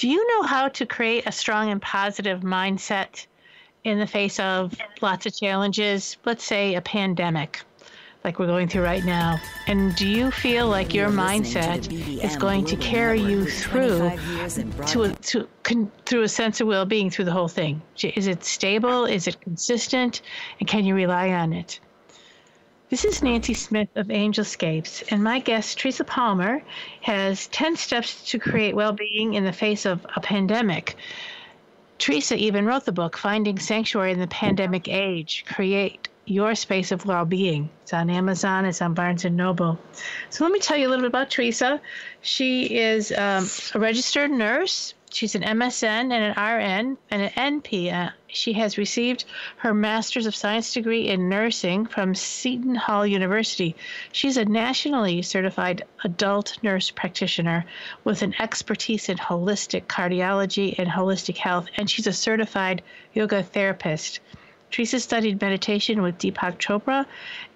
Do you know how to create a strong and positive mindset in the face of lots of challenges? Let's say a pandemic, like we're going through right now. And do you feel like your mindset is going to carry you through to a, to con, through a sense of well-being through the whole thing? Is it stable? Is it consistent? And can you rely on it? This is Nancy Smith of Angelscapes, and my guest, Teresa Palmer, has 10 steps to create well being in the face of a pandemic. Teresa even wrote the book, Finding Sanctuary in the Pandemic Age Create Your Space of Well Being. It's on Amazon, it's on Barnes and Noble. So let me tell you a little bit about Teresa. She is um, a registered nurse. She's an MSN and an RN and an NP. Uh, she has received her Master's of Science degree in nursing from Seton Hall University. She's a nationally certified adult nurse practitioner with an expertise in holistic cardiology and holistic health, and she's a certified yoga therapist. Teresa studied meditation with Deepak Chopra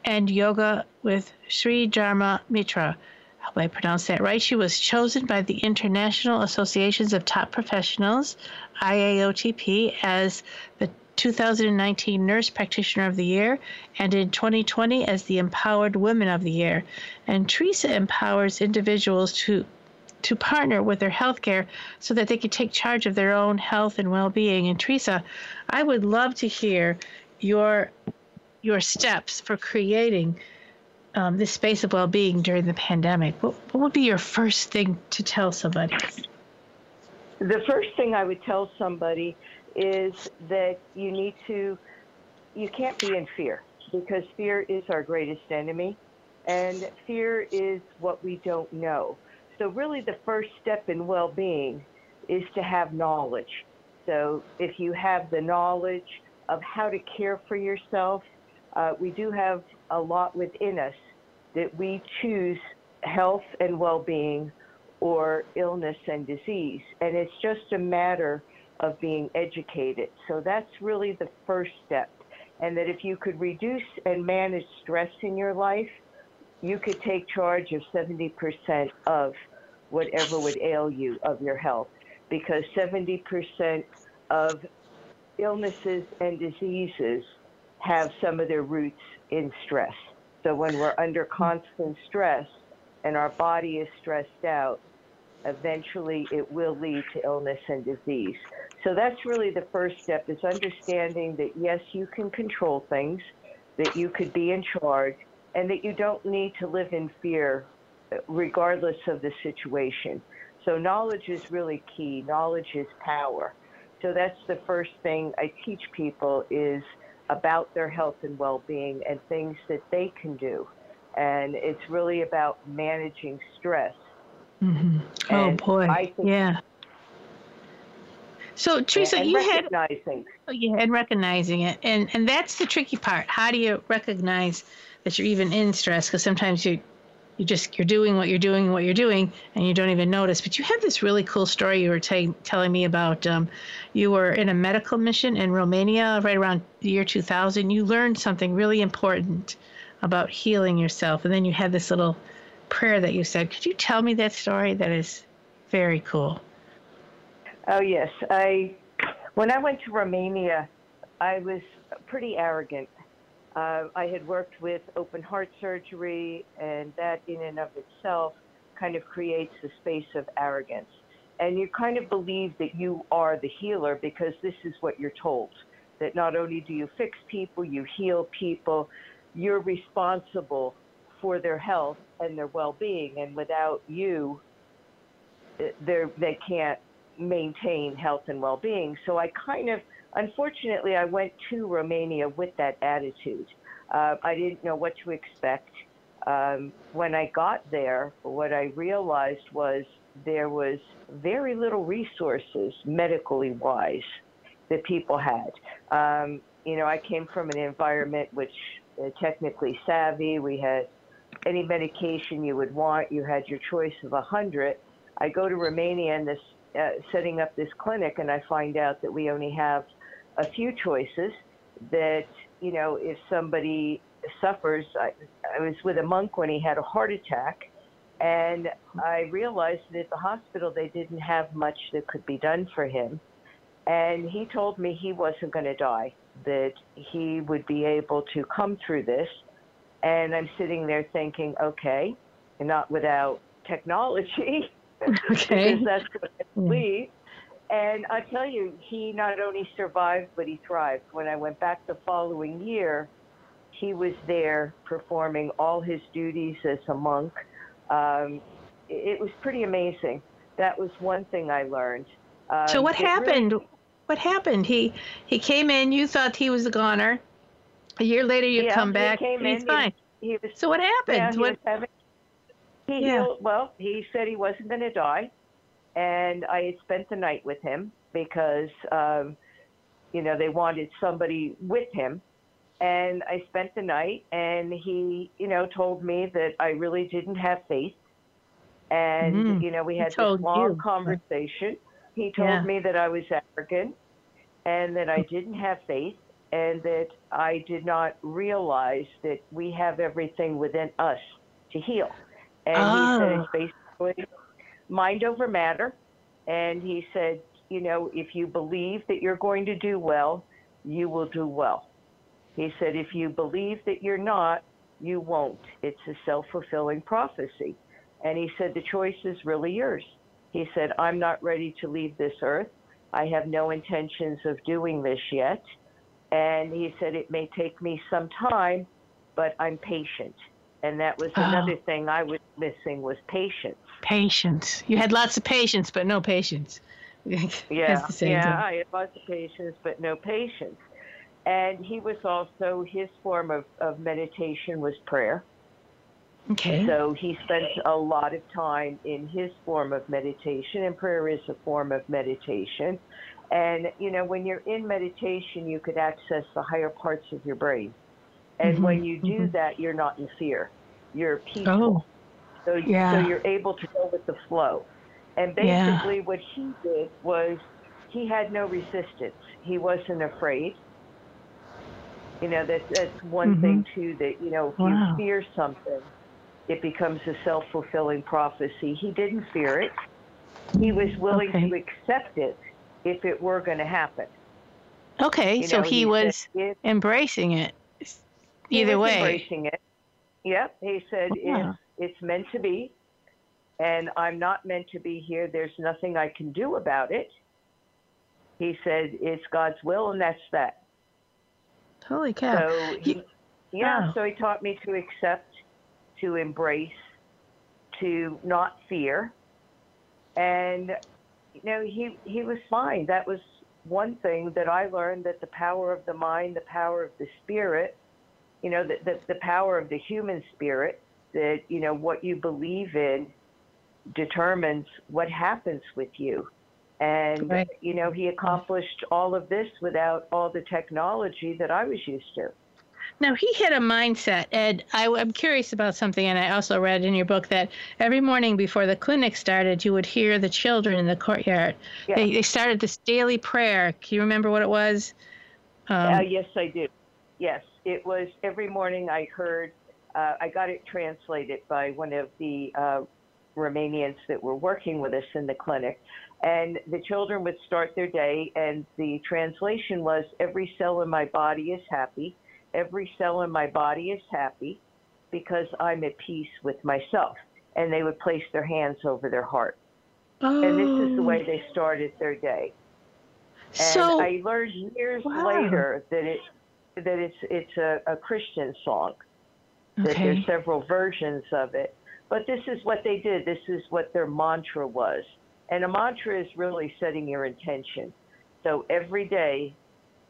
and yoga with Sri Dharma Mitra hope I pronounced that right. She was chosen by the International Associations of Top Professionals, IAOTP, as the 2019 Nurse Practitioner of the Year, and in 2020 as the Empowered Women of the Year. And Teresa empowers individuals to to partner with their healthcare so that they can take charge of their own health and well-being. And Teresa, I would love to hear your your steps for creating um, this space of well-being during the pandemic, what, what would be your first thing to tell somebody? The first thing I would tell somebody is that you need to, you can't be in fear because fear is our greatest enemy, and fear is what we don't know. So, really, the first step in well being is to have knowledge. So, if you have the knowledge of how to care for yourself, uh, we do have a lot within us that we choose health and well being or illness and disease. And it's just a matter of being educated. So that's really the first step. And that if you could reduce and manage stress in your life, you could take charge of 70% of whatever would ail you of your health. Because 70% of illnesses and diseases have some of their roots in stress. So when we're under constant stress and our body is stressed out, eventually it will lead to illness and disease. So that's really the first step is understanding that yes, you can control things, that you could be in charge, and that you don't need to live in fear uh, regardless of the situation. So knowledge is really key. Knowledge is power. So that's the first thing I teach people is about their health and well-being and things that they can do. And it's really about managing stress. Mm-hmm. Oh boy, yeah. So Teresa, and you recognizing. had oh, yeah, and recognizing it, and and that's the tricky part. How do you recognize that you're even in stress? Because sometimes you you just you're doing what you're doing what you're doing and you don't even notice but you have this really cool story you were t- telling me about um, you were in a medical mission in romania right around the year 2000 you learned something really important about healing yourself. And then you had this little prayer that you said. Could you tell me that story? That is very cool. Oh yes, I when I went to Romania, I was pretty arrogant. Uh, I had worked with open heart surgery, and that in and of itself kind of creates a space of arrogance. And you kind of believe that you are the healer because this is what you're told that not only do you fix people, you heal people, you're responsible for their health and their well being. And without you, they can't maintain health and well being. So I kind of, unfortunately, I went to Romania with that attitude. Uh, I didn't know what to expect. Um, when I got there, what I realized was there was very little resources medically wise that people had. Um, you know, I came from an environment which uh, technically savvy. We had any medication you would want. You had your choice of a hundred. I go to Romania and this uh, setting up this clinic, and I find out that we only have a few choices. That you know, if somebody suffers, I, I was with a monk when he had a heart attack, and I realized that at the hospital they didn't have much that could be done for him. And he told me he wasn't going to die, that he would be able to come through this. And I'm sitting there thinking, okay, not without technology. Okay. because that's what I believe. And I tell you, he not only survived, but he thrived. When I went back the following year, he was there performing all his duties as a monk. Um, it was pretty amazing. That was one thing I learned. Um, so what happened? Really, what happened? He he came in. You thought he was a goner. A year later, you yeah, come back. He came he's in, fine. He, he was, so what happened? Yeah, what? Having, he Yeah. well, he said he wasn't going to die, and I had spent the night with him because, um, you know, they wanted somebody with him. And I spent the night, and he, you know, told me that I really didn't have faith. And, Mhm. you know, we had this long you. conversation. He told Yeah. me that I was arrogant and that I didn't have faith and that I did not realize that we have everything within us to heal. And he said Oh. it's basically mind over matter. And he said, you know, if you believe that you're going to do well, you will do well. He said, if you believe that you're not, you won't. It's a self fulfilling prophecy. And he said, the choice is really yours. He said, I'm not ready to leave this earth. I have no intentions of doing this yet. And he said, it may take me some time, but I'm patient. And that was Oh. another thing I was missing was patience. Patience. You had lots of patience, but no patience. Yeah, yeah, thing. I had lots of patience, but no patience. And he was also, his form of, of meditation was prayer. Okay. So he spent a lot of time in his form of meditation, and prayer is a form of meditation. And, you know, when you're in meditation, you could access the higher parts of your brain. And Mhm, when you do mhm. that, you're not in fear. You're peaceful. Oh, So, Yeah. so you're able to go with the flow. And Yeah. basically, what he did was he had no resistance. He wasn't afraid. You know, that, that's one Mhm. thing, too, that, you know, if Wow. you fear something, it becomes a self fulfilling prophecy. He didn't fear it, he was willing Okay. to accept it if it were going to happen. okay. You so know, he, said, was if, embracing it. He Either way. embracing it. Yep. He said, Wow. if it's meant to be, and I'm not meant to be here, there's nothing I can do about it. He said, it's God's will, and that's that. Holy cow. So, he, yeah, Wow. so he taught me to accept, to embrace, to not fear. And, you know, he, he was fine. That was one thing that I learned that the power of the mind, the power of the spirit, you know, the, the, the power of the human spirit, that, you know, what you believe in determines what happens with you. And, Right. you know, he accomplished all of this without all the technology that I was used to. Now he had a mindset, Ed. I, am curious about something, and I also read in your book that every morning before the clinic started, you would hear the children in the courtyard. Yeah. They, they started this daily prayer. Can you remember what it was? Um, uh, yes, I do. Yes, it was every morning I heard uh, I got it translated by one of the uh, Romanians that were working with us in the clinic. And the children would start their day, and the translation was Every cell in my body is happy. Every cell in my body is happy because I'm at peace with myself. And they would place their hands over their heart. Oh. And this is the way they started their day. And so I learned years Wow. later that it that it's it's a, a Christian song. That okay. there's several versions of it. But this is what they did. This is what their mantra was. And a mantra is really setting your intention. So every day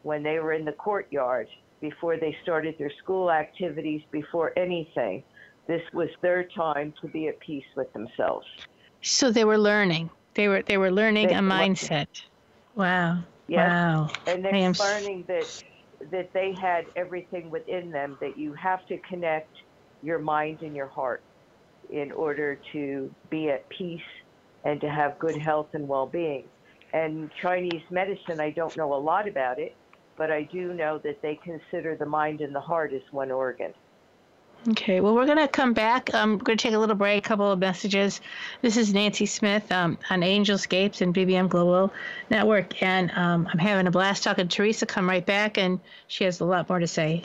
when they were in the courtyard, before they started their school activities, before anything, this was their time to be at peace with themselves. So they were learning. They were they were learning They a mindset. Wow. Yes. Wow. and they're learning that that they had everything within them that you have to connect your mind and your heart in order to be at peace and to have good health and well-being. And chinese medicine i don't know a lot about it but i do know that they consider the mind and the heart as one organ Okay, well, we're going to come back. Um, we're going to take a little break, a couple of messages. This is Nancy Smith um, on Angelscapes and BBM Global Network, and um, I'm having a blast talking to Teresa. Come right back, and she has a lot more to say.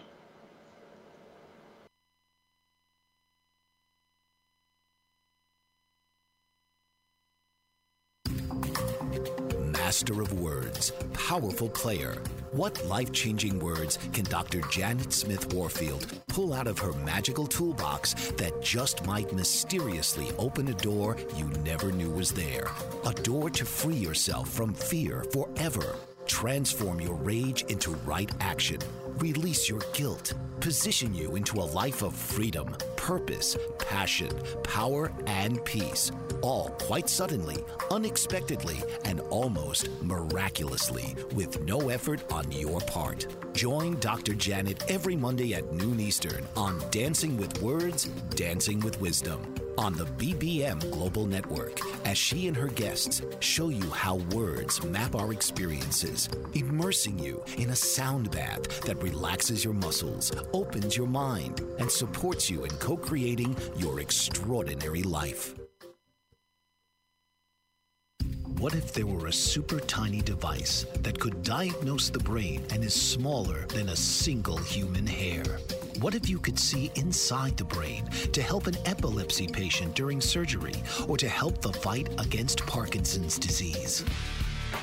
Powerful player. What life changing words can Dr. Janet Smith Warfield pull out of her magical toolbox that just might mysteriously open a door you never knew was there? A door to free yourself from fear forever. Transform your rage into right action. Release your guilt. Position you into a life of freedom, purpose, passion, power, and peace. All quite suddenly, unexpectedly, and almost miraculously with no effort on your part. Join Dr. Janet every Monday at noon Eastern on Dancing with Words, Dancing with Wisdom on the BBM Global Network as she and her guests show you how words map our experiences, immersing you in a sound bath that relaxes your muscles, opens your mind, and supports you in co creating your extraordinary life. What if there were a super tiny device that could diagnose the brain and is smaller than a single human hair? What if you could see inside the brain to help an epilepsy patient during surgery or to help the fight against Parkinson's disease?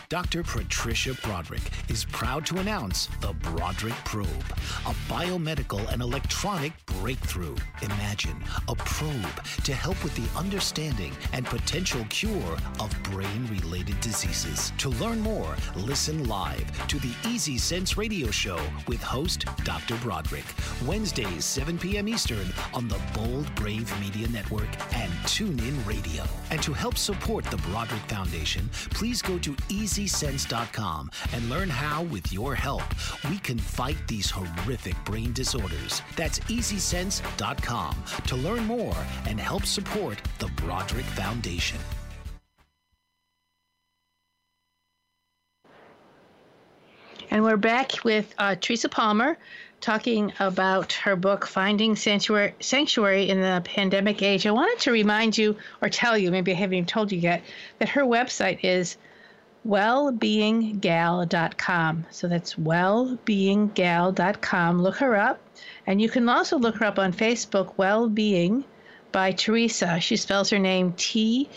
Dr. Patricia Broderick is proud to announce the Broderick Probe, a biomedical and electronic breakthrough. Imagine a probe to help with the understanding and potential cure of brain related diseases. To learn more, listen live to the Easy Sense radio show with host Dr. Broderick, Wednesdays, 7 p.m. Eastern on the Bold Brave Media Network and TuneIn Radio. And to help support the Broderick Foundation, please go to EasySense.com and learn how, with your help, we can fight these horrific brain disorders. That's EasySense.com to learn more and help support the Broderick Foundation. And we're back with uh, Teresa Palmer talking about her book, Finding Sanctuary, Sanctuary in the Pandemic Age. I wanted to remind you, or tell you, maybe I haven't even told you yet, that her website is wellbeinggal.com. So that's wellbeinggal.com. Look her up. And you can also look her up on Facebook, Wellbeing by Teresa. She spells her name T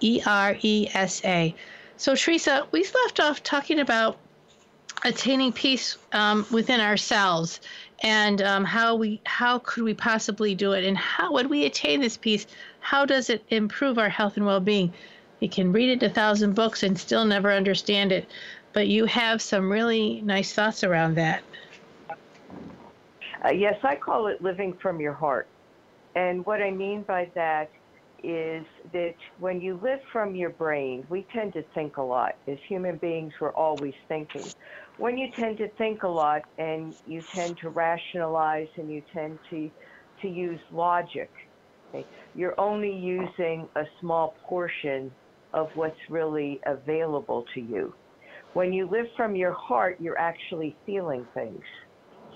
E R E S A. So, Teresa, we left off talking about attaining peace um, within ourselves and um, how we how could we possibly do it and how would we attain this peace how does it improve our health and well-being you can read it a thousand books and still never understand it but you have some really nice thoughts around that Uh, yes, I call it living from your heart. And what I mean by that is that when you live from your brain, we tend to think a lot. As human beings, we're always thinking. When you tend to think a lot and you tend to rationalize and you tend to, to use logic, okay, you're only using a small portion of what's really available to you. When you live from your heart, you're actually feeling things.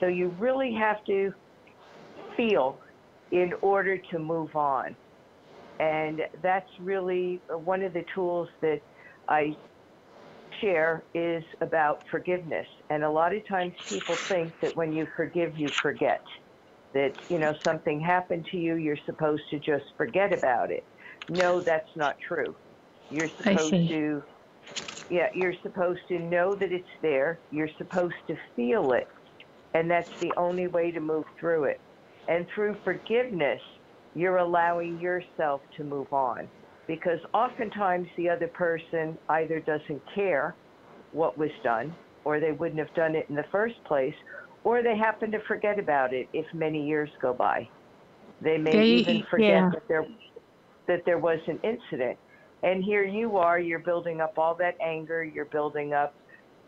So you really have to feel in order to move on. And that's really uh, one of the tools that I share is about forgiveness. And a lot of times people think that when you forgive, you forget. That, you know, something happened to you, you're supposed to just forget about it. No, that's not true. You're supposed to, yeah, you're supposed to know that it's there. You're supposed to feel it. And that's the only way to move through it. And through forgiveness, you're allowing yourself to move on because oftentimes the other person either doesn't care what was done or they wouldn't have done it in the first place or they happen to forget about it if many years go by they may They- even forget yeah. that there that there was an incident and here you are you're building up all that anger you're building up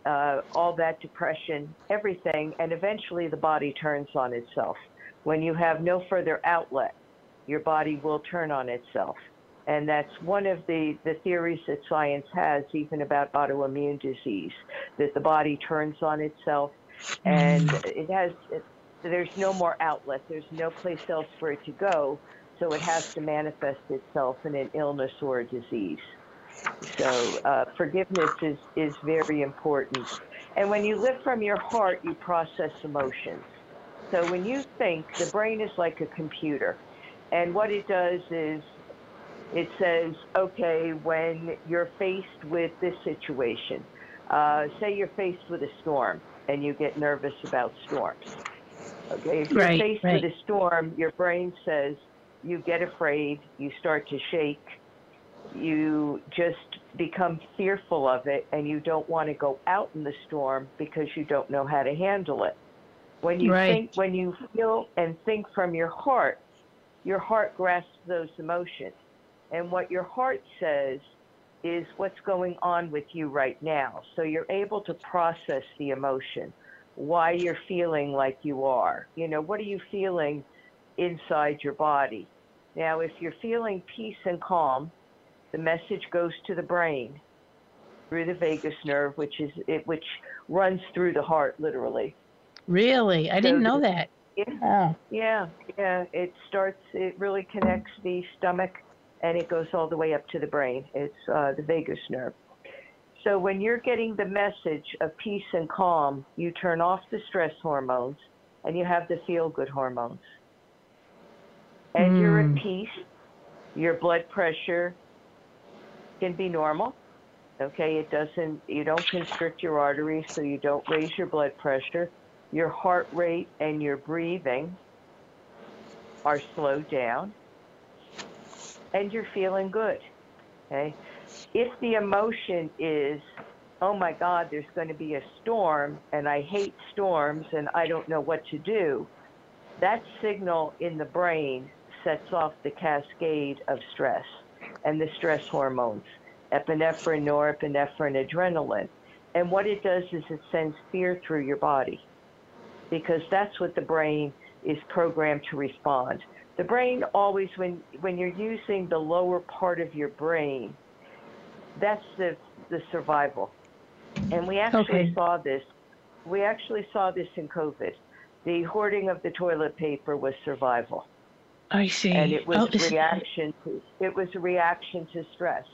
uh, all that depression everything and eventually the body turns on itself when you have no further outlet your body will turn on itself and that's one of the, the theories that science has, even about autoimmune disease, that the body turns on itself and it has, it, there's no more outlet. There's no place else for it to go. So it has to manifest itself in an illness or a disease. So uh, forgiveness is, is very important. And when you live from your heart, you process emotions. So when you think, the brain is like a computer. And what it does is it says, okay, when you're faced with this situation, uh, say you're faced with a storm and you get nervous about storms. Okay, if you're Right, faced right. with a storm, your brain says you get afraid, you start to shake, you just become fearful of it, and you don't want to go out in the storm because you don't know how to handle it. When you Right. think, when you feel and think from your heart, your heart grasps those emotions. And what your heart says is what's going on with you right now. So you're able to process the emotion, why you're feeling like you are. You know, what are you feeling inside your body? Now, if you're feeling peace and calm, the message goes to the brain through the vagus nerve, which is it, which runs through the heart, literally. Really? I didn't know that. Yeah. Oh. Yeah, yeah. It starts. It really connects the stomach, and it goes all the way up to the brain. It's uh, the vagus nerve. So when you're getting the message of peace and calm, you turn off the stress hormones, and you have the feel-good hormones. And you're at hmm. peace. Your blood pressure can be normal. Okay, it doesn't. You don't constrict your arteries, so you don't raise your blood pressure your heart rate and your breathing are slowed down and you're feeling good. Okay? If the emotion is, oh my God, there's going to be a storm and I hate storms and I don't know what to do, that signal in the brain sets off the cascade of stress and the stress hormones epinephrine, norepinephrine, adrenaline. And what it does is it sends fear through your body because that's what the brain is programmed to respond. The brain always, when when you're using the lower part of your brain, that's the the survival. And we actually Okay. saw this. We actually saw this in COVID. The hoarding of the toilet paper was survival, I see. and it was oh, is- reaction to it was a reaction to stress.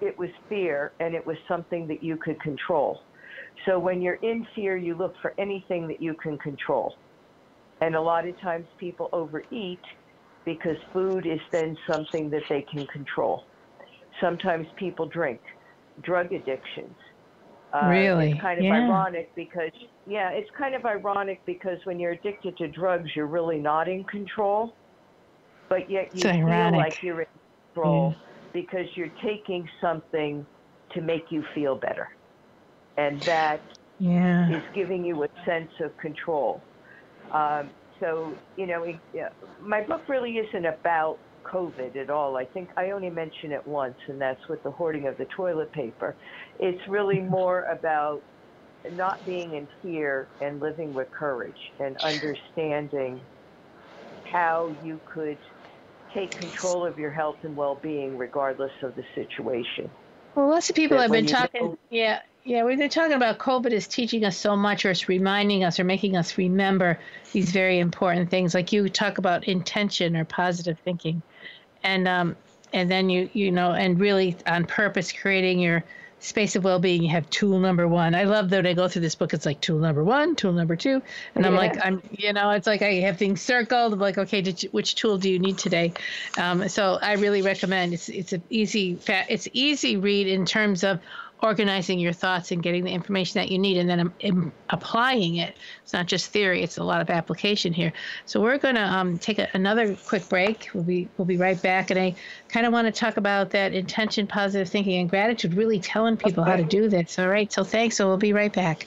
It was fear, and it was something that you could control. So when you're in fear, you look for anything that you can control. And a lot of times people overeat because food is then something that they can control. Sometimes people drink, drug addictions. Uh, Really? It's kind of Yeah. ironic because, yeah, it's kind of ironic because when you're addicted to drugs, you're really not in control, but yet you feel like you're in control because you're taking something to make you feel better. And that yeah. is giving you a sense of control. Um, so, you know, it, yeah, my book really isn't about COVID at all. I think I only mention it once, and that's with the hoarding of the toilet paper. It's really more about not being in fear and living with courage and understanding how you could take control of your health and well being regardless of the situation. Well, lots of people that have been talking. know- Yeah, yeah, we've been talking about COVID is teaching us so much, or it's reminding us, or making us remember these very important things. Like you talk about intention or positive thinking, and um, and then you you know, and really on purpose creating your space of well-being. You have tool number one. I love that I go through this book. It's like tool number one, tool number two, and I'm like, I'm you know, it's like I have things circled. I'm like, okay, you, which tool do you need today? Um, so I really recommend. It's it's an easy fa- it's easy read in terms of organizing your thoughts and getting the information that you need and then um, im- applying it. It's not just theory; it's a lot of application here. So we're going to um, take a, another quick break. We'll be we'll be right back, and I kind of want to talk about that intention, positive thinking, and gratitude. Really telling people how to do this. All right. So thanks. So we'll be right back.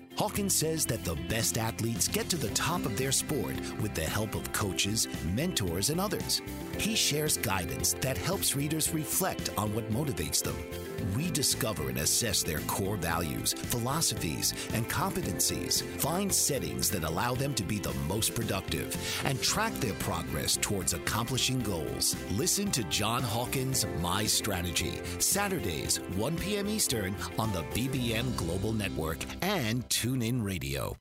Hawkins says that the best athletes get to the top of their sport with the help of coaches, mentors, and others. He shares guidance that helps readers reflect on what motivates them, rediscover and assess their core values, philosophies, and competencies, find settings that allow them to be the most productive, and track their progress towards accomplishing goals. Listen to John Hawkins' My Strategy, Saturdays, 1 p.m. Eastern on the BBM Global Network and TuneIn Radio.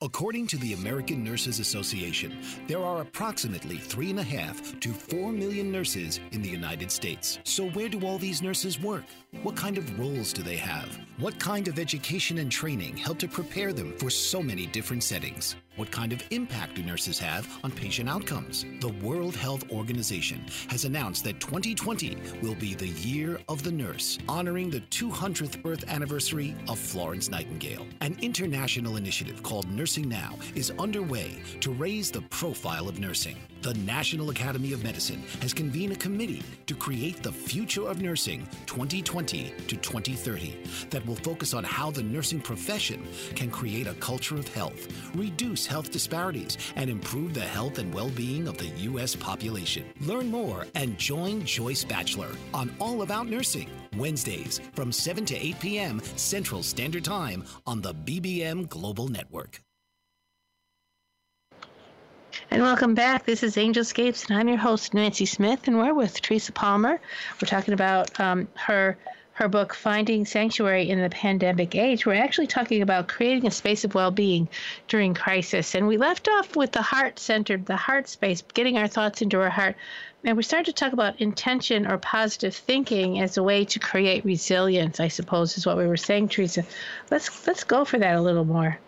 According to the American Nurses Association, there are approximately three and a half to four million nurses in the United States. So, where do all these nurses work? What kind of roles do they have? What kind of education and training help to prepare them for so many different settings? What kind of impact do nurses have on patient outcomes? The World Health Organization has announced that 2020 will be the year of the nurse, honoring the 200th birth anniversary of Florence Nightingale. An international initiative called Nursing Now is underway to raise the profile of nursing. The National Academy of Medicine has convened a committee to create the Future of Nursing 2020 to 2030 that will focus on how the nursing profession can create a culture of health, reduce health disparities, and improve the health and well being of the U.S. population. Learn more and join Joyce Batchelor on All About Nursing, Wednesdays from 7 to 8 p.m. Central Standard Time on the BBM Global Network. And welcome back. This is Angelscapes, and I'm your host Nancy Smith, and we're with Teresa Palmer. We're talking about um, her her book Finding Sanctuary in the Pandemic Age. We're actually talking about creating a space of well-being during crisis, and we left off with the heart-centered, the heart space, getting our thoughts into our heart. And we started to talk about intention or positive thinking as a way to create resilience. I suppose is what we were saying, Teresa. Let's let's go for that a little more.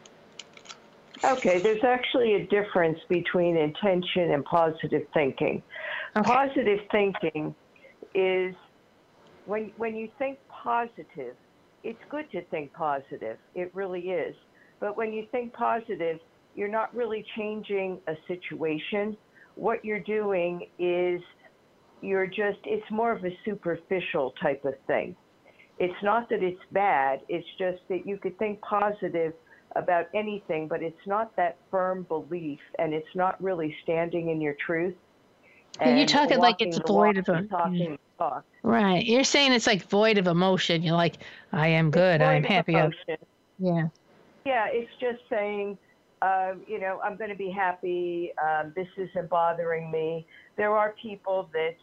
Okay, there's actually a difference between intention and positive thinking. Okay. Positive thinking is when when you think positive, it's good to think positive. It really is. But when you think positive, you're not really changing a situation. What you're doing is you're just it's more of a superficial type of thing. It's not that it's bad, it's just that you could think positive about anything, but it's not that firm belief and it's not really standing in your truth. Yeah, you talk it like it's void of a, talking talk. Right. You're saying it's like void of emotion. You're like, I am good. I'm happy. Emotion. yeah. Yeah, it's just saying, um, you know, I'm going to be happy. Um, this isn't bothering me. There are people that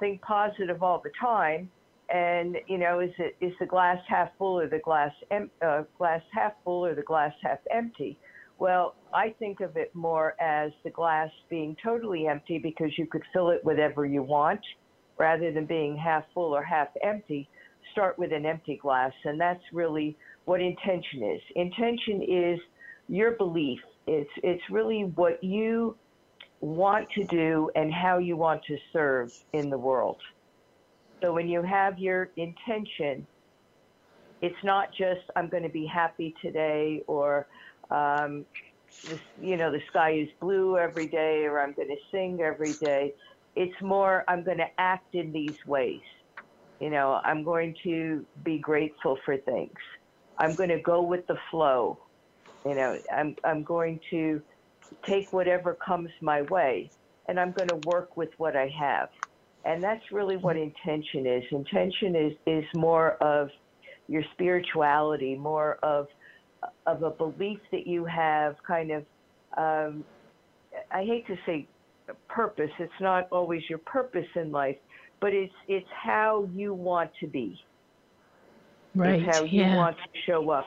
think positive all the time, and you know, is it is the glass half full or the glass em- uh, glass half full or the glass half empty? Well, I think of it more as the glass being totally empty because you could fill it whatever you want, rather than being half full or half empty. Start with an empty glass, and that's really what intention is. Intention is your belief. It's it's really what you want to do and how you want to serve in the world. So when you have your intention, it's not just I'm going to be happy today or um, this, you know, the sky is blue every day or I'm going to sing every day. It's more, I'm going to act in these ways. You know, I'm going to be grateful for things. I'm going to go with the flow. You know, I'm, I'm going to take whatever comes my way and I'm going to work with what I have. And that's really what intention is. Intention is, is more of your spirituality, more of of a belief that you have kind of um, I hate to say purpose. It's not always your purpose in life, but it's it's how you want to be. Right. It's how yeah. you want to show up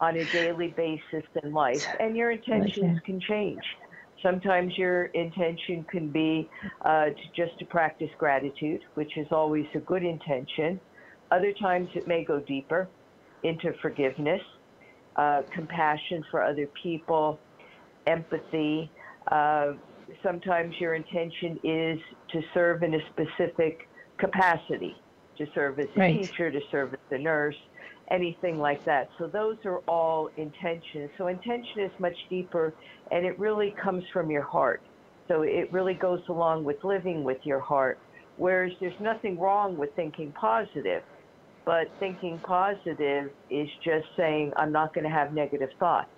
on a daily basis in life, and your intentions can change. Sometimes your intention can be uh, to just to practice gratitude, which is always a good intention. Other times it may go deeper into forgiveness, uh, compassion for other people, empathy. Uh, sometimes your intention is to serve in a specific capacity, to serve as a Right. teacher, to serve as a nurse, anything like that. So those are all intentions. So intention is much deeper and it really comes from your heart. So it really goes along with living with your heart. Whereas there's nothing wrong with thinking positive, but thinking positive is just saying, I'm not going to have negative thoughts.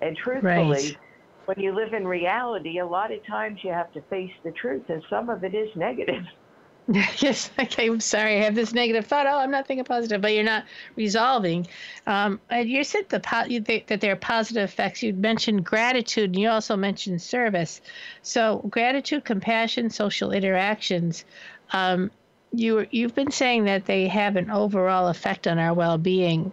And truthfully, Right. when you live in reality, a lot of times you have to face the truth, and some of it is negative. yes. Okay. I'm sorry. I have this negative thought. Oh, I'm not thinking positive, but you're not resolving. Um, you said the po- you think that there are positive effects. You mentioned gratitude, and you also mentioned service. So gratitude, compassion, social interactions. Um, you you've been saying that they have an overall effect on our well-being.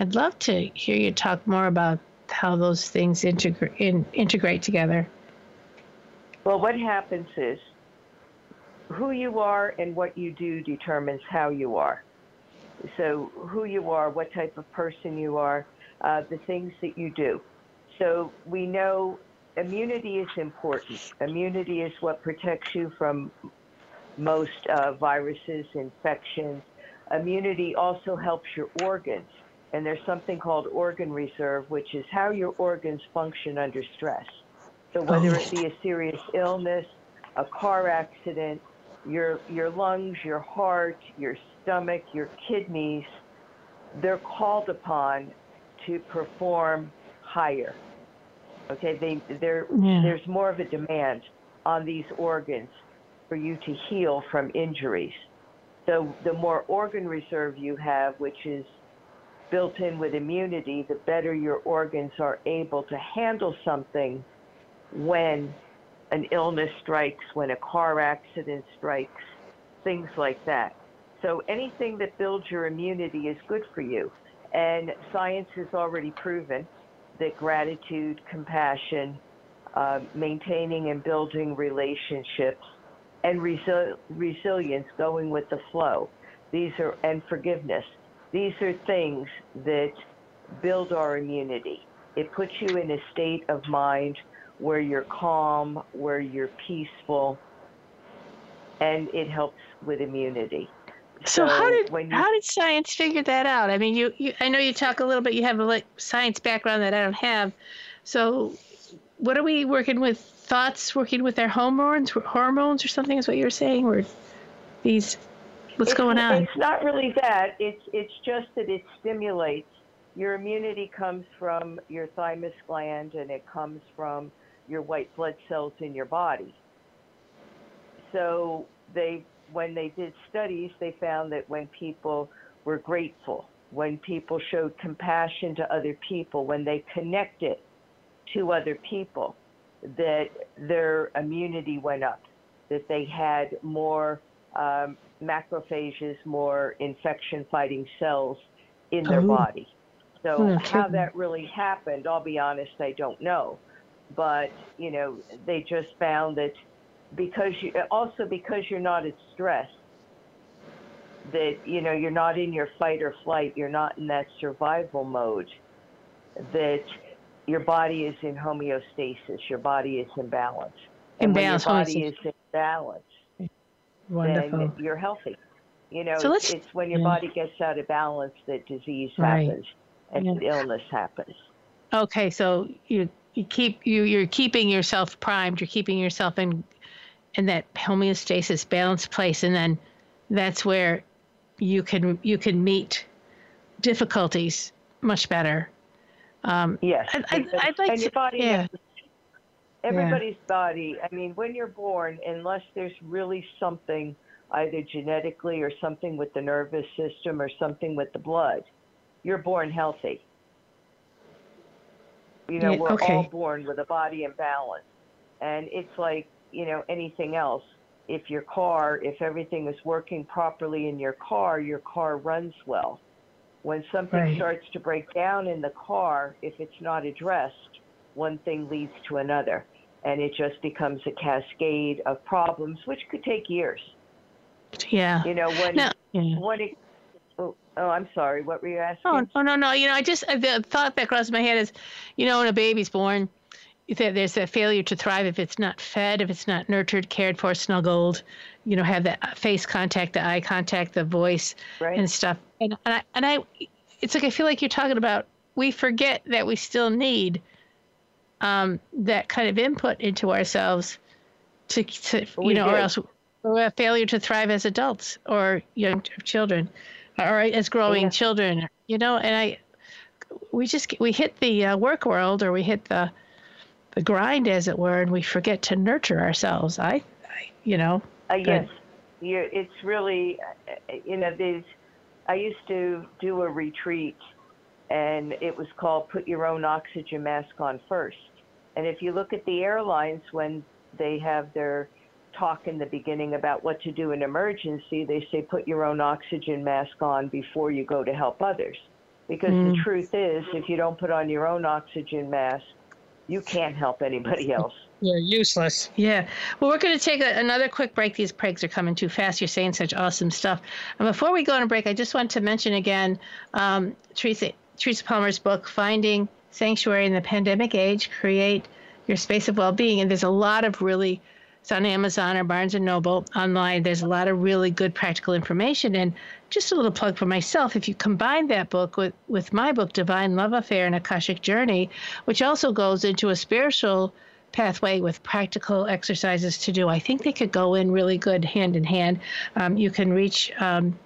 I'd love to hear you talk more about how those things integrate in, integrate together. Well, what happens is who you are and what you do determines how you are. So, who you are, what type of person you are, uh, the things that you do. So, we know immunity is important. Immunity is what protects you from most uh, viruses, infections. Immunity also helps your organs. And there's something called organ reserve, which is how your organs function under stress. So whether it be a serious illness, a car accident, your your lungs, your heart, your stomach, your kidneys, they're called upon to perform higher. Okay, they they're, Yeah. there's more of a demand on these organs for you to heal from injuries. So the more organ reserve you have, which is built in with immunity, the better your organs are able to handle something when an illness strikes, when a car accident strikes, things like that. So anything that builds your immunity is good for you. And science has already proven that gratitude, compassion, uh, maintaining and building relationships, and resi- resilience, going with the flow. These are and forgiveness. These are things that build our immunity. It puts you in a state of mind where you're calm, where you're peaceful, and it helps with immunity. So, how did you- how did science figure that out? I mean, you, you I know you talk a little bit. You have a like science background that I don't have. So, what are we working with? Thoughts working with our hormones, hormones or something is what you're saying, or these? What's It's- going on? It's not really that. It's it's just that it stimulates. Your immunity comes from your thymus gland, and it comes from your white blood cells in your body. So they, when they did studies, they found that when people were grateful, when people showed compassion to other people, when they connected to other people, that their immunity went up, that they had more um, macrophages, more infection fighting cells in their Oh. body. So, Oh, how that really happened, I'll be honest, I don't know. But, you know, they just found that because you, also because you're not as stressed that, you know, you're not in your fight or flight, you're not in that survival mode, that your body is in homeostasis, your body is in balance. And balance, when your body is in balance, Wonderful. then you're healthy. You know, So it's, it's when your yeah. body gets out of balance that disease Right. happens and Yeah. illness happens. Okay, so you you keep you you're keeping yourself primed. You're keeping yourself in in that homeostasis, balanced place, and then that's where you can you can meet difficulties much better. Um, Yes. I'd, I'd, I'd like and to. your body yeah. everybody's body, I mean, when you're born, unless there's really something either genetically or something with the nervous system or something with the blood, you're born healthy. You know, Yeah, we're okay. all born with a body imbalance. And it's like, you know, anything else. If your car, if everything is working properly in your car, your car runs well. When something Right. starts to break down in the car, if it's not addressed, one thing leads to another. And it just becomes a cascade of problems, which could take years. Yeah. You know, when, No. Yeah. when it, oh, oh, I'm sorry, what were you asking? Oh, oh no, no. You know, I just the thought that crossed my head is, you know, when a baby's born, there's a failure to thrive if it's not fed, if it's not nurtured, cared for, snuggled. You know, have that face contact, the eye contact, the voice, Right. and stuff. And and I, and I, it's like I feel like you're talking about. We forget that we still need um, that kind of input into ourselves to, to you We know, or else we're a failure to thrive as adults or young children, or as growing Yeah. children. You know, and I, we just we hit the uh, work world or we hit the the grind, as it were, and we forget to nurture ourselves. I, I you know, Uh, yes, you, it's really, uh, you know, these. I used to do a retreat, and it was called "Put Your Own Oxygen Mask On First. And if you look at the airlines when they have their talk in the beginning about what to do in emergency, they say put your own oxygen mask on before you go to help others. Because the truth is, if you don't put on your own oxygen mask, you can't help anybody else. You're useless. Yeah. Well, we're going to take a, another quick break. These breaks are coming too fast. You're saying such awesome stuff. And before we go on a break, I just want to mention again um, Teresa, Teresa Palmer's book, Finding Sanctuary in the Pandemic Age Create Your Space of Well-Being. And there's a lot of really, it's on Amazon or Barnes and Noble online. There's a lot of really good practical information. And just a little plug for myself if you combine that book with, with my book, Divine Love Affair and Akashic Journey, which also goes into a spiritual pathway with practical exercises to do. I think they could go in really good hand in hand. Um, you can reach um,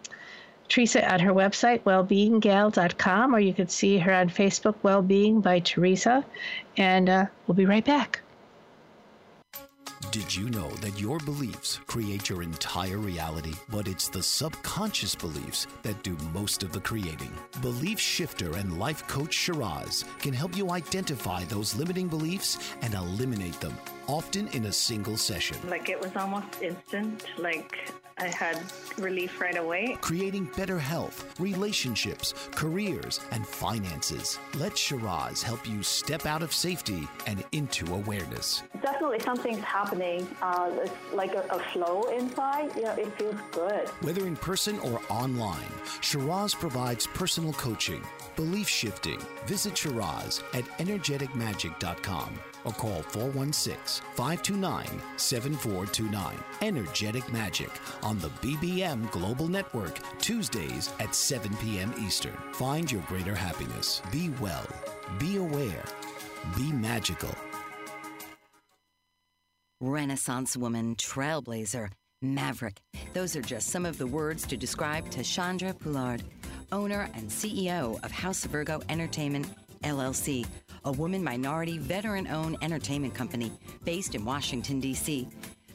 Teresa at her website, wellbeinggal.com, or you could see her on Facebook, Wellbeing by Teresa. And uh, we'll be right back. Did you know that your beliefs create your entire reality? But it's the subconscious beliefs that do most of the creating. Belief shifter and life coach Shiraz can help you identify those limiting beliefs and eliminate them, often in a single session. Like it was almost instant. Like I had relief right away. Creating better health, relationships, careers, and finances. Let Shiraz help you step out of safety and into awareness. Definitely something's happening. Uh, it's like a, a flow inside. You know, it feels good. Whether in person or online, Shiraz provides personal coaching, belief shifting. Visit Shiraz at energeticmagic.com or call 416 529 7429. Energetic Magic on the BBM Global Network, Tuesdays at 7 p.m. Eastern. Find your greater happiness. Be well, be aware, be magical. Renaissance woman, trailblazer, maverick. Those are just some of the words to describe Tashandra Poulard, owner and CEO of House Virgo Entertainment, LLC, a woman minority veteran owned entertainment company based in Washington, D.C.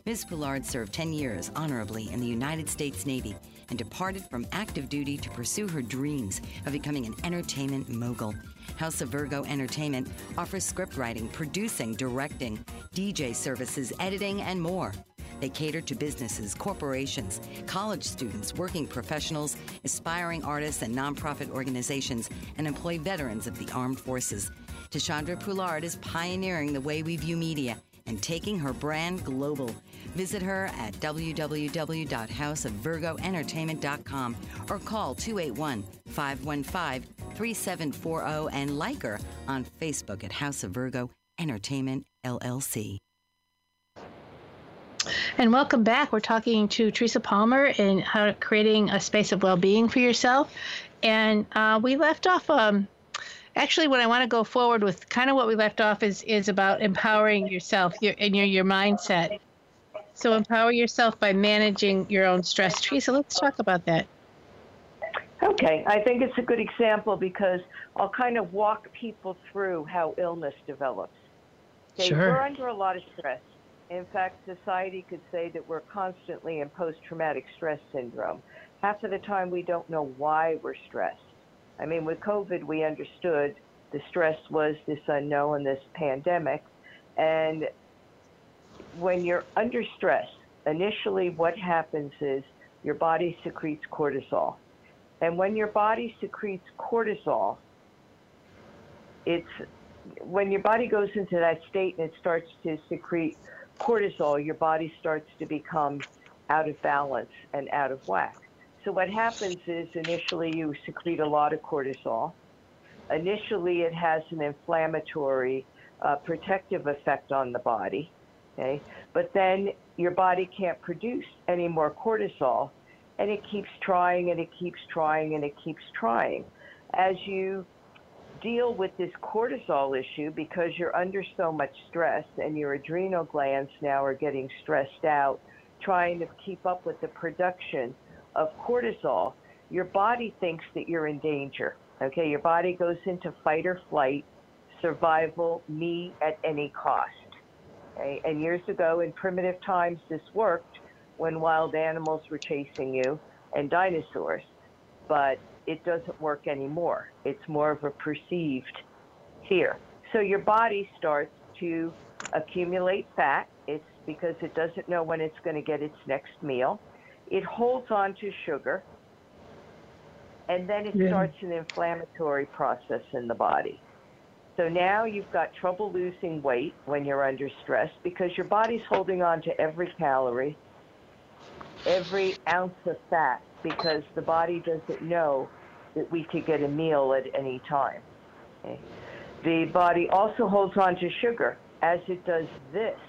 Ms. Poulard served 10 years honorably in the United States Navy and departed from active duty to pursue her dreams of becoming an entertainment mogul. House of Virgo Entertainment offers script writing, producing, directing, DJ services, editing, and more. They cater to businesses, corporations, college students, working professionals, aspiring artists, and nonprofit organizations, and employ veterans of the armed forces. Tashandra Poulard is pioneering the way we view media and taking her brand global. Visit her at www.houseofvirgoentertainment.com or call 281 515 3740 and like her on Facebook at House of Virgo Entertainment LLC. And welcome back. We're talking to Teresa Palmer in how creating a space of well-being for yourself. And uh, we left off um, actually, what I want to go forward with, kind of what we left off, is is about empowering yourself your, and your your mindset. So empower yourself by managing your own stress. Teresa, let's talk about that. Okay, I think it's a good example because I'll kind of walk people through how illness develops. Okay, Sure. We're under a lot of stress. In fact, society could say that we're constantly in post traumatic stress syndrome. Half of the time, we don't know why we're stressed. I mean, with COVID, we understood the stress was this unknown, this pandemic. And when you're under stress, initially what happens is your body secretes cortisol. And when your body secretes cortisol, it's when your body goes into that state and it starts to secrete cortisol, your body starts to become out of balance and out of whack. So what happens is initially you secrete a lot of cortisol. Initially, it has an inflammatory, uh, protective effect on the body. Okay, but then your body can't produce any more cortisol, and it keeps trying and it keeps trying and it keeps trying. As you deal with this cortisol issue because you're under so much stress and your adrenal glands now are getting stressed out trying to keep up with the production of cortisol, your body thinks that you're in danger. Okay, your body goes into fight or flight, survival, me at any cost. Okay? And years ago in primitive times, this worked when wild animals were chasing you and dinosaurs. But it doesn't work anymore. It's more of a perceived fear. So your body starts to accumulate fat. It's because it doesn't know when it's going to get its next meal. It holds on to sugar, and then it Yeah. starts an inflammatory process in the body. So now you've got trouble losing weight when you're under stress because your body's holding on to every calorie, every ounce of fat because the body doesn't know that we could get a meal at any time. Okay? The body also holds on to sugar. As it does this,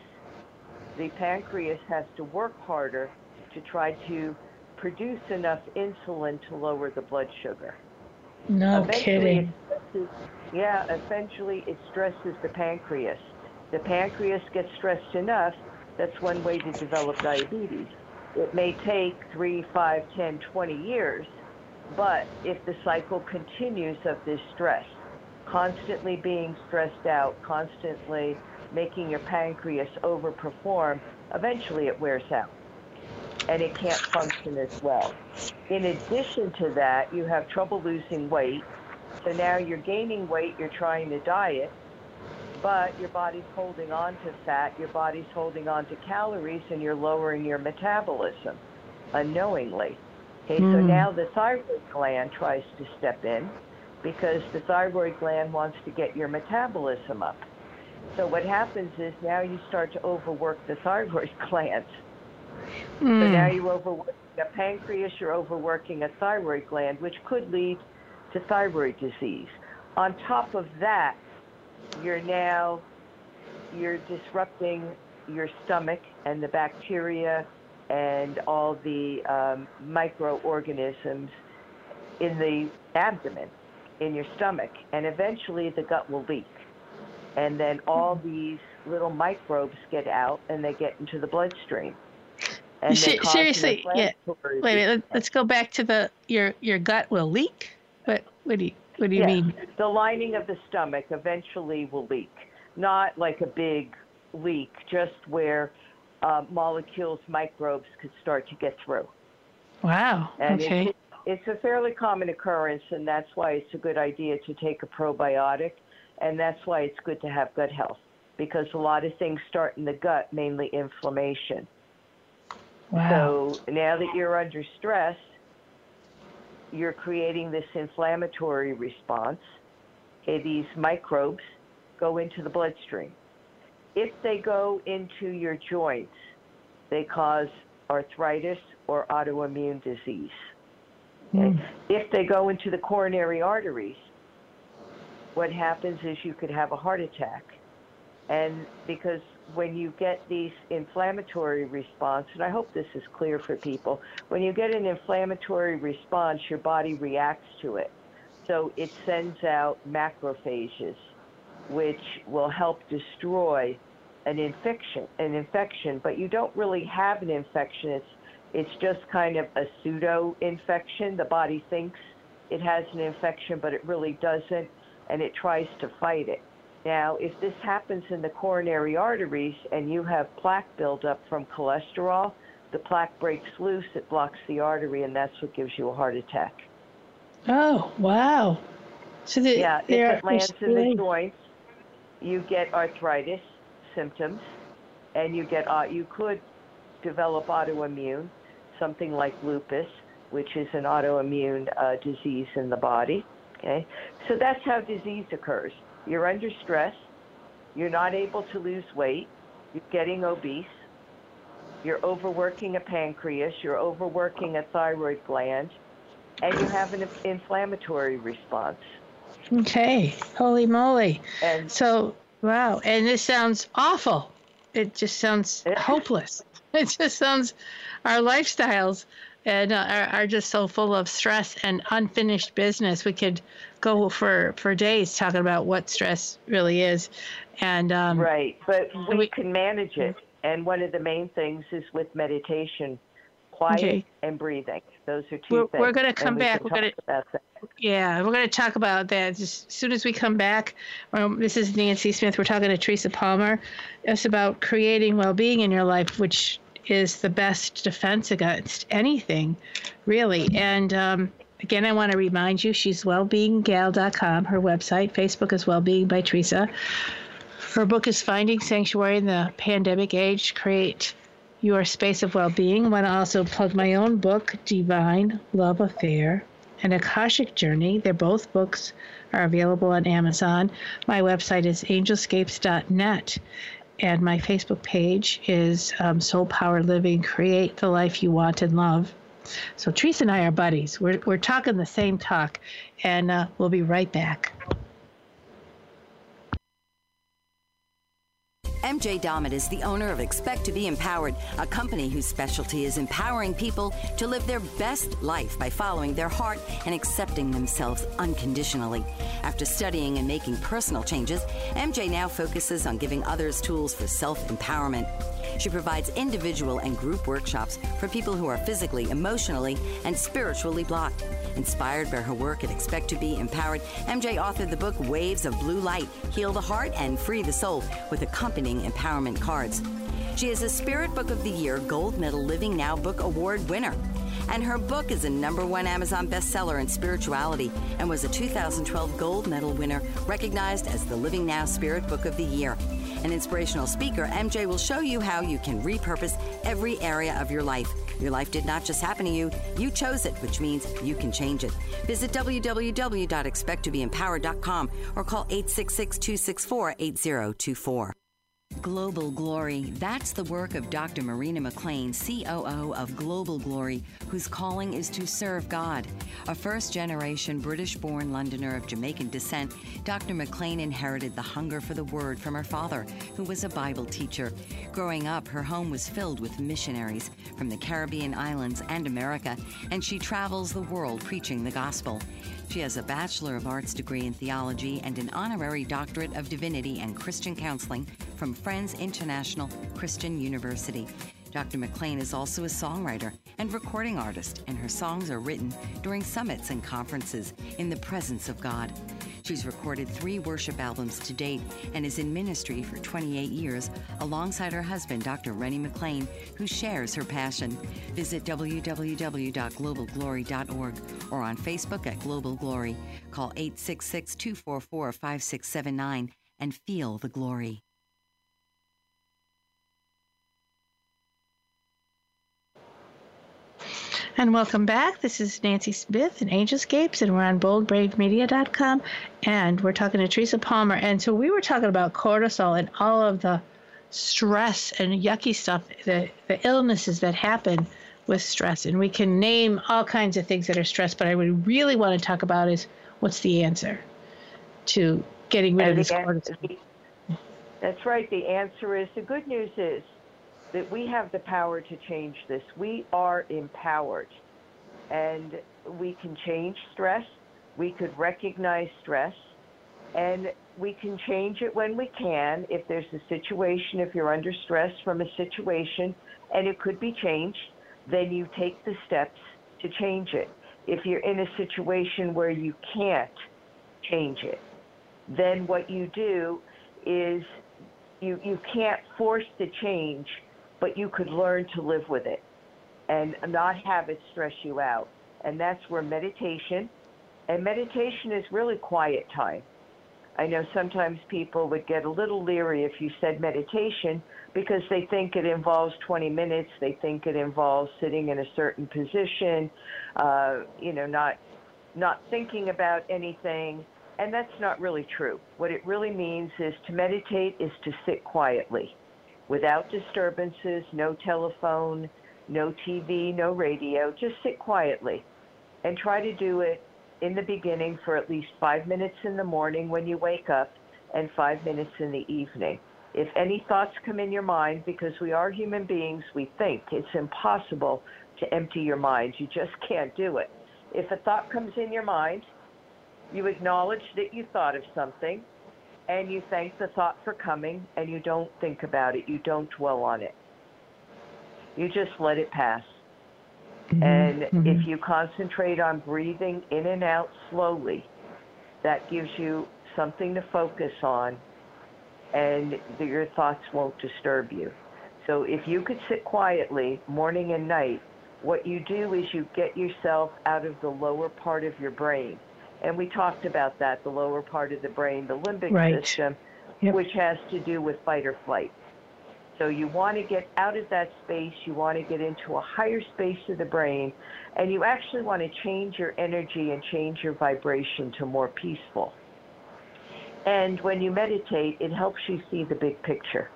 the pancreas has to work harder to try to produce enough insulin to lower the blood sugar. No Eventually, kidding. stresses- yeah, essentially it stresses the pancreas. The pancreas gets stressed enough, that's one way to develop diabetes. It may take three, five, ten, twenty years, but if the cycle continues of this stress, constantly being stressed out, constantly making your pancreas overperform, eventually it wears out and it can't function as well. In addition to that, you have trouble losing weight. So now you're gaining weight, you're trying to diet, but your body's holding on to fat, your body's holding on to calories, and you're lowering your metabolism unknowingly. Okay, so Hmm. now the thyroid gland tries to step in because the thyroid gland wants to get your metabolism up. So what happens is now you start to overwork the thyroid gland. So Mm. now you're overworking a pancreas, you're overworking a thyroid gland, which could lead to thyroid disease. On top of that, you're now you're disrupting your stomach and the bacteria and all the um, microorganisms in the abdomen, in your stomach, and eventually the gut will leak. And then all these little microbes get out and they get into the bloodstream. And Se- seriously, yeah. Wait, wait. Let, let's go back to the your your gut will leak. What what do you what do you Yeah, mean? The lining of the stomach eventually will leak. Not like a big leak, just where uh, molecules, microbes could start to get through. Wow. And okay. it's, it's a fairly common occurrence, and that's why it's a good idea to take a probiotic, and that's why it's good to have gut health, because a lot of things start in the gut, mainly inflammation. Wow. So now that you're under stress, you're creating this inflammatory response. Okay, these microbes go into the bloodstream. If they go into your joints, they cause arthritis or autoimmune disease. Okay? Hmm. If they go into the coronary arteries, what happens is you could have a heart attack. And because when you get these inflammatory response, and I hope this is clear for people, when you get an inflammatory response, your body reacts to it. So it sends out macrophages, which will help destroy an infection, an infection. But you don't really have an infection. It's it's just kind of a pseudo infection. The body thinks it has an infection, but it really doesn't, and it tries to fight it. Now, if this happens in the coronary arteries and you have plaque buildup from cholesterol, the plaque breaks loose, it blocks the artery, and that's what gives you a heart attack. Oh, wow. So the, yeah, it lands in the joints, you get arthritis symptoms, and you get uh, you could develop autoimmune, something like lupus, which is an autoimmune uh, disease in the body. Okay, so that's how disease occurs. You're under stress. You're not able to lose weight. You're getting obese. You're overworking a pancreas. You're overworking a thyroid gland, and you have an inflammatory response. Okay, holy moly! And so, wow, and this sounds awful. It just sounds hopeless. It just sounds our lifestyles and uh, are, are just so full of stress and unfinished business. We could go for for days talking about what stress really is, and um, right. But we, we, can manage it, and one of the main things is with meditation, quiet okay. and breathing. Those are 2 we're, things. We're going to come back. We are going to yeah, we're going to talk about that as soon as we come back. Um, this is Nancy Smith. We're talking to Teresa Palmer. It's about creating well-being in your life, which is the best defense against anything, really. And um, again, I want to remind you she's wellbeinggal.com, her website. Facebook is Wellbeing by Teresa. Her book is Finding Sanctuary in the Pandemic Age Create Your Space of Well-Being. I want to also plug my own book, Divine Love Affair and Akashic Journey. They're both books are available on Amazon. My website is angelscapes.net and my Facebook page is um, Soul Power Living Create the Life You Want and Love. So Teresa and I are buddies. We're, we're talking the same talk, and uh, we'll be right back. MJ Dommett is the owner of Expect to Be Empowered, a company whose specialty is empowering people to live their best life by following their heart and accepting themselves unconditionally. After studying and making personal changes, MJ now focuses on giving others tools for self empowerment. She provides individual and group workshops for people who are physically, emotionally, and spiritually blocked. Inspired by her work at Expect to Be Empowered, MJ authored the book Waves of Blue Light Heal the Heart and Free the Soul with accompanying empowerment cards. She is a Spirit Book of the Year Gold Medal Living Now Book Award winner. And her book is a number one Amazon bestseller in spirituality and was a 2012 Gold Medal winner, recognized as the Living Now Spirit Book of the Year. An inspirational speaker, MJ will show you how you can repurpose every area of your life. Your life did not just happen to you, you chose it, which means you can change it. Visit www.expecttobeempowered.com or call 866 264 8024. Global Glory. That's the work of Dr. Marina McLean, COO of Global Glory, whose calling is to serve God. A first generation British born Londoner of Jamaican descent, Dr. McLean inherited the hunger for the Word from her father, who was a Bible teacher. Growing up, her home was filled with missionaries from the Caribbean islands and America, and she travels the world preaching the gospel. She has a Bachelor of Arts degree in theology and an honorary doctorate of divinity and Christian counseling from Friends International Christian University. Dr. McLean is also a songwriter and recording artist, and her songs are written during summits and conferences in the presence of God. She's recorded three worship albums to date and is in ministry for 28 years alongside her husband, Dr. Rennie McLean, who shares her passion. Visit www.globalglory.org or on Facebook at Global Glory. Call 866 244 5679 and feel the glory. And welcome back. This is Nancy Smith and Angelscapes, and we're on boldbravemedia.com. And we're talking to Teresa Palmer. And so we were talking about cortisol and all of the stress and yucky stuff, the, the illnesses that happen with stress. And we can name all kinds of things that are stress, but I would really want to talk about is what's the answer to getting rid of this cortisol? That's right. The answer is the good news is that we have the power to change this. We are empowered and we can change stress. We could recognize stress and we can change it when we can. If there's a situation, if you're under stress from a situation and it could be changed, then you take the steps to change it. If you're in a situation where you can't change it, then what you do is you, you can't force the change, but you could learn to live with it and not have it stress you out. And that's where meditation, and meditation is really quiet time. I know sometimes people would get a little leery if you said meditation because they think it involves 20 minutes. They think it involves sitting in a certain position, uh, you know, not not thinking about anything, and that's not really true. What it really means is to meditate is to sit quietly, without disturbances, no telephone, no TV, no radio. Just sit quietly, and try to do it in the beginning for at least five minutes in the morning when you wake up and five minutes in the evening. If any thoughts come in your mind, because we are human beings, we think it's impossible to empty your mind. You just can't do it. If a thought comes in your mind, you acknowledge that you thought of something and you thank the thought for coming and you don't think about it. You don't dwell on it. You just let it pass. Mm-hmm. And mm-hmm. if you concentrate on breathing in and out slowly, that gives you something to focus on, and your thoughts won't disturb you. So if you could sit quietly morning and night, what you do is you get yourself out of the lower part of your brain. And we talked about that, the lower part of the brain, the limbic right. system, yep. which has to do with fight or flight. So you want to get out of that space, you want to get into a higher space of the brain, and you actually want to change your energy and change your vibration to more peaceful. And when you meditate, it helps you see the big picture.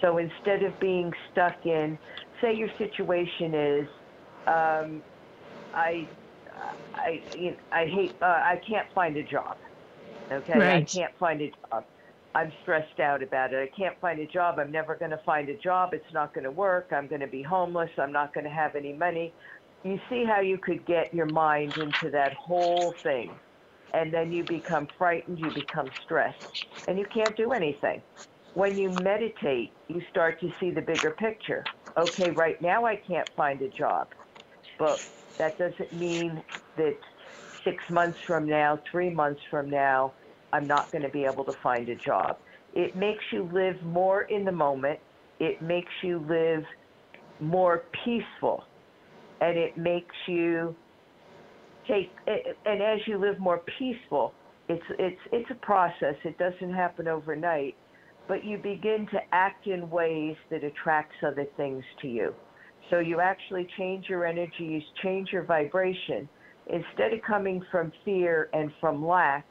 So instead of being stuck in, say your situation is, um, I, I, you know, I hate, uh, I can't find a job. Okay, right. I can't find a job. I'm stressed out about it. I can't find a job. I'm never going to find a job. It's not going to work. I'm going to be homeless. I'm not going to have any money. You see how you could get your mind into that whole thing. And then you become frightened, you become stressed, and you can't do anything. When you meditate, you start to see the bigger picture. Okay, right now I can't find a job, but that doesn't mean that six months from now, three months from now, I'm not going to be able to find a job. It makes you live more in the moment. It makes you live more peaceful. And it makes you take, and as you live more peaceful, it's, it's, it's a process. It doesn't happen overnight, but you begin to act in ways that attracts other things to you. So you actually change your energy, you change your vibration. Instead of coming from fear and from lack,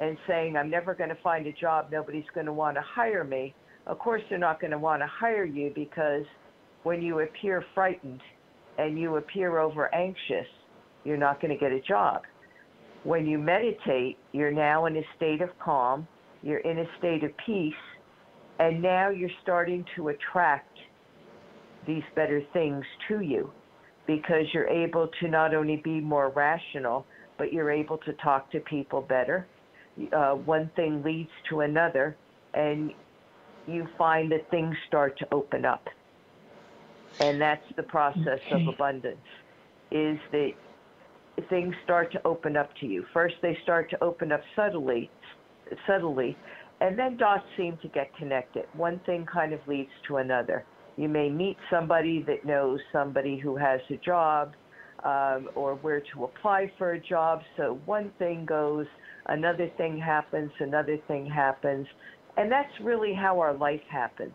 and saying, I'm never going to find a job, nobody's going to want to hire me, of course they're not going to want to hire you because when you appear frightened and you appear over anxious, you're not going to get a job. When you meditate, you're now in a state of calm, you're in a state of peace, and now you're starting to attract these better things to you because you're able to not only be more rational, but you're able to talk to people better uh, one thing leads to another, and you find that things start to open up. And that's the process okay. of abundance, is that things start to open up to you. First, they start to open up subtly, subtly, and then dots seem to get connected. One thing kind of leads to another. You may meet somebody that knows somebody who has a job um, or where to apply for a job. So one thing goes another thing happens, another thing happens. And that's really how our life happens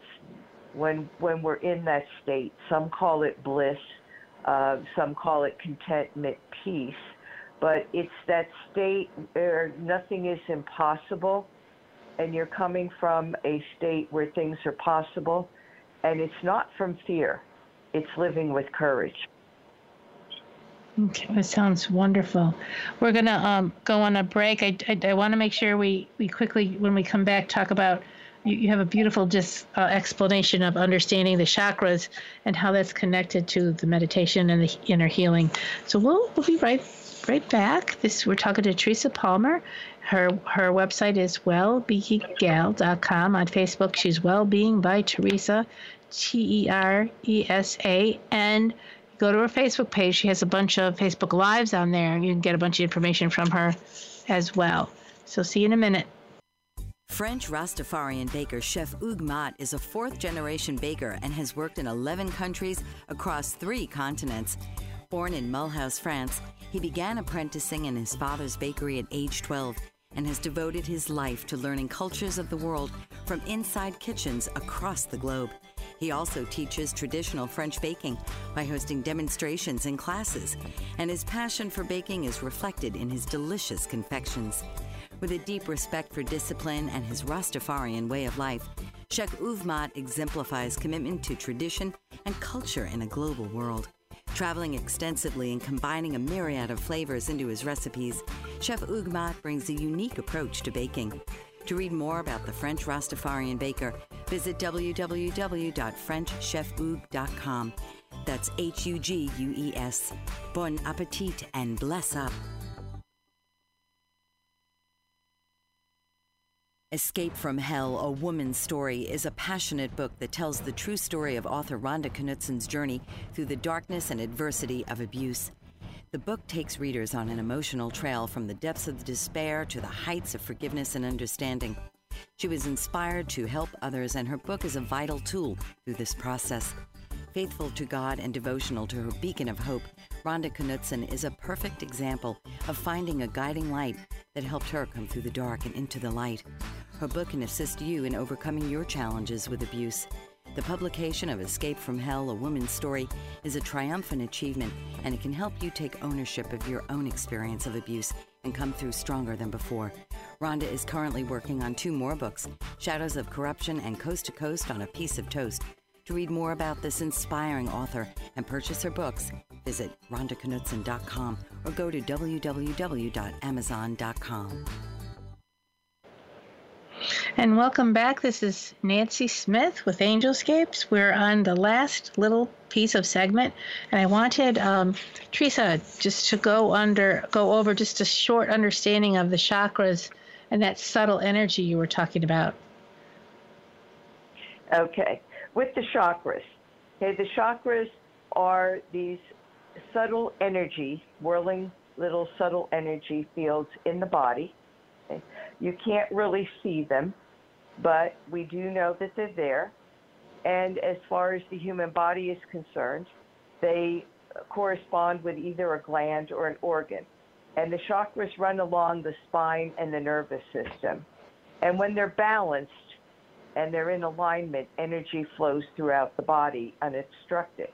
when, when we're in that state. Some call it bliss, uh, some call it contentment, peace. But it's that state where nothing is impossible, and you're coming from a state where things are possible. And it's not from fear, it's living with courage. Okay, that sounds wonderful. We're gonna um, go on a break. I, I, I want to make sure we, we quickly, when we come back, talk about you, you have a beautiful just uh, explanation of understanding the chakras and how that's connected to the meditation and the inner healing. So we'll we'll be right right back. This we're talking to Teresa Palmer. Her her website is wellbeinggal.com. On Facebook, she's Wellbeing by Teresa, T E R E S A, and go to her Facebook page. She has a bunch of Facebook lives on there, you can get a bunch of information from her as well. So see you in a minute. French Rastafarian baker Chef Hugues Mott is a fourth generation baker and has worked in 11 countries across three continents. Born in Mulhouse, France, he began apprenticing in his father's bakery at age 12 and has devoted his life to learning cultures of the world from inside kitchens across the globe. He also teaches traditional French baking by hosting demonstrations and classes, and his passion for baking is reflected in his delicious confections. With a deep respect for discipline and his Rastafarian way of life, Chef Hugues Mott exemplifies commitment to tradition and culture in a global world. Traveling extensively and combining a myriad of flavors into his recipes, Chef Mott brings a unique approach to baking. To read more about the French Rastafarian baker, visit www.frenchchefhugues.com. That's H U G U E S. Bon appetit and bless up. Escape from Hell, A Woman's Story is a passionate book that tells the true story of author Rhonda Knutsen's journey through the darkness and adversity of abuse. The book takes readers on an emotional trail from the depths of despair to the heights of forgiveness and understanding. She was inspired to help others, and her book is a vital tool through this process. Faithful to God and devotional to her beacon of hope, Rhonda Knutsen is a perfect example of finding a guiding light that helped her come through the dark and into the light. Her book can assist you in overcoming your challenges with abuse. The publication of Escape from Hell, A Woman's Story is a triumphant achievement, and it can help you take ownership of your own experience of abuse and come through stronger than before. Rhonda is currently working on two more books Shadows of Corruption and Coast to Coast on a Piece of Toast. To read more about this inspiring author and purchase her books, visit rhondaknutsen.com or go to www.amazon.com. And welcome back. This is Nancy Smith with Angelscapes. We're on the last little piece of segment, and I wanted um, Teresa just to go under, go over just a short understanding of the chakras and that subtle energy you were talking about. Okay, with the chakras. Okay, the chakras are these subtle energy, whirling little subtle energy fields in the body. Okay? You can't really see them, but we do know that they're there. And as far as the human body is concerned, they correspond with either a gland or an organ. And the chakras run along the spine and the nervous system. And when they're balanced and they're in alignment, energy flows throughout the body unobstructed.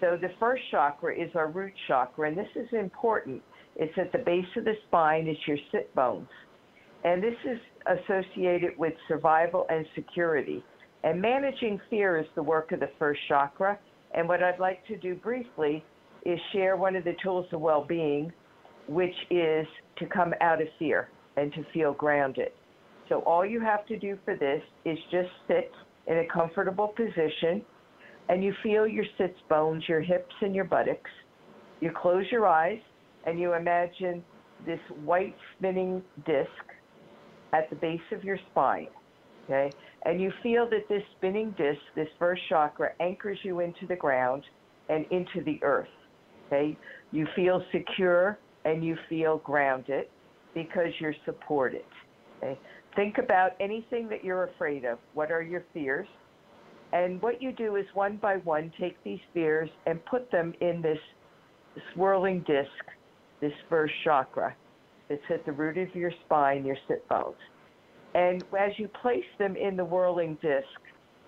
So the first chakra is our root chakra, and this is important. It's at the base of the spine, it's your sit bones. And this is associated with survival and security. And managing fear is the work of the first chakra. And what I'd like to do briefly is share one of the tools of well being, which is to come out of fear and to feel grounded. So all you have to do for this is just sit in a comfortable position and you feel your sits bones, your hips, and your buttocks. You close your eyes and you imagine this white spinning disc at the base of your spine. Okay? And you feel that this spinning disc, this first chakra, anchors you into the ground and into the earth. Okay? You feel secure and you feel grounded because you're supported. Okay? Think about anything that you're afraid of. What are your fears? And what you do is one by one take these fears and put them in this swirling disc, this first chakra that's at the root of your spine, your sit bones. And as you place them in the whirling disc,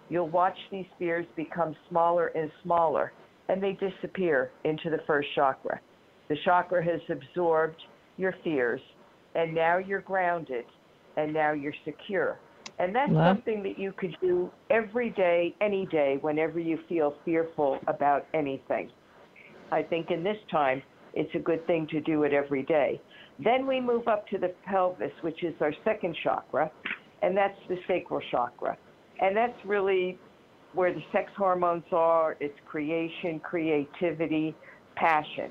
you'll watch these fears become smaller and smaller, and they disappear into the first chakra. The chakra has absorbed your fears, and now you're grounded, and now you're secure. And that's something that you could do every day, any day, whenever you feel fearful about anything. I think in this time, it's a good thing to do it every day. Then we move up to the pelvis, which is our second chakra. and that's the sacral chakra. And that's really where the sex hormones are. It's creation, creativity, passion.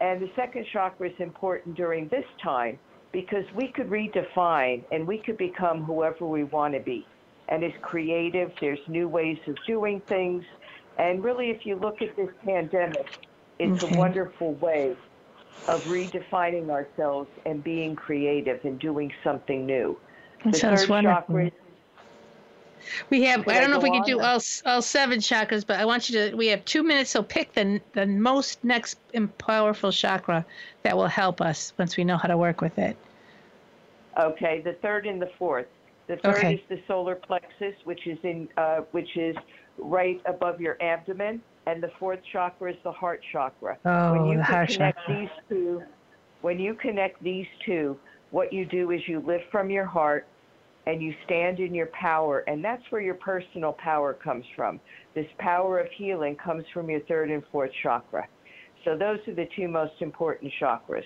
And the second chakra is important during this time because we could redefine and we could become whoever we want to be. And it's creative, there's new ways of doing things. And really, if you look at this pandemic, it's Okay. a wonderful way of redefining ourselves and being creative and doing something new. That the sounds third wonderful. chakra We have. Should I I don't know if we can do all all seven chakras, but I want you to. We have two minutes, so pick the the most next powerful chakra that will help us once we know how to work with it. Okay, the third and the fourth. The third Okay. is the solar plexus, which is in uh, which is right above your abdomen, and the fourth chakra is the heart chakra. Oh, when you the heart connect chakra. these two, when you connect these two, what you do is you live from your heart and you stand in your power, and that's where your personal power comes from. This power of healing comes from your third and fourth chakra. So those are the two most important chakras.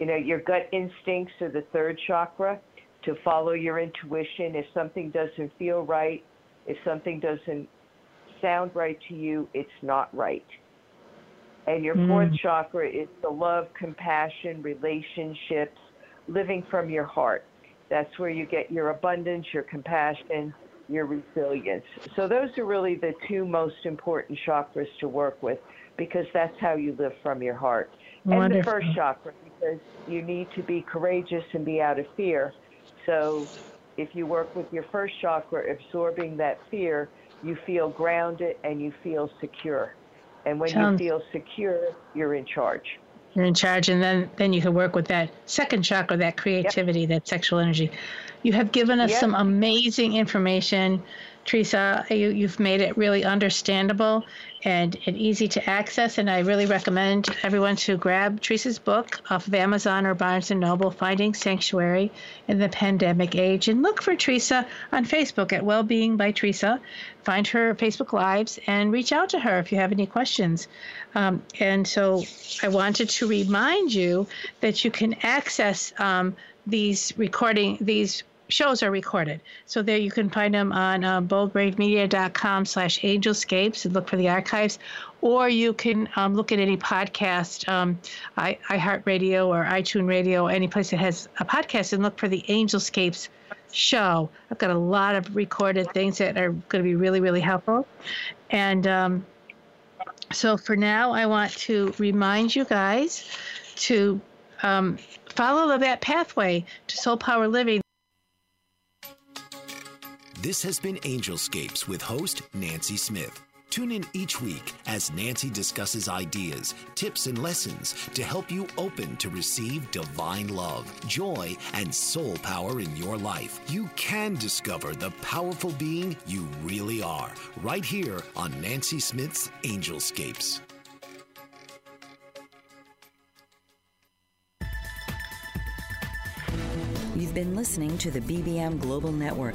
You know, your gut instincts are the third chakra to follow your intuition. If something doesn't feel right, if something doesn't sound right to you, it's not right. And your fourth Mm. chakra is the love, compassion, relationships, living from your heart. That's where you get your abundance, your compassion, your resilience. So those are really the two most important chakras to work with because that's how you live from your heart. And the first chakra because you need to be courageous and be out of fear. So if you work with your first chakra, absorbing that fear, you feel grounded and you feel secure. And when Sounds- you feel secure, you're in charge. You're in charge, and then then you can work with that second chakra, that creativity, that sexual energy. You have given us Yep. some amazing information, Teresa. You, you've made it really understandable and, and easy to access, and I really recommend everyone to grab Teresa's book off of Amazon or Barnes and Noble, "Finding Sanctuary in the Pandemic Age," and look for Teresa on Facebook at Wellbeing by Teresa. Find her Facebook Lives and reach out to her if you have any questions. Um, and so I wanted to remind you that you can access um, these recording, these shows are recorded. So there you can find them on uh, boldbravemedia.com slash angelscapes and look for the archives. Or you can um, look at any podcast, um, I, iHeartRadio or iTunes Radio, any place that has a podcast and look for the Angelscapes show. I've got a lot of recorded things that are going to be really, really helpful. And um, so for now, I want to remind you guys to um, follow that pathway to soul power living. This has been Angelscapes with host Nancy Smith. Tune in each week as Nancy discusses ideas, tips, and lessons to help you open to receive divine love, joy, and soul power in your life. You can discover the powerful being you really are right here on Nancy Smith's Angelscapes. You've been listening to the BBM Global Network.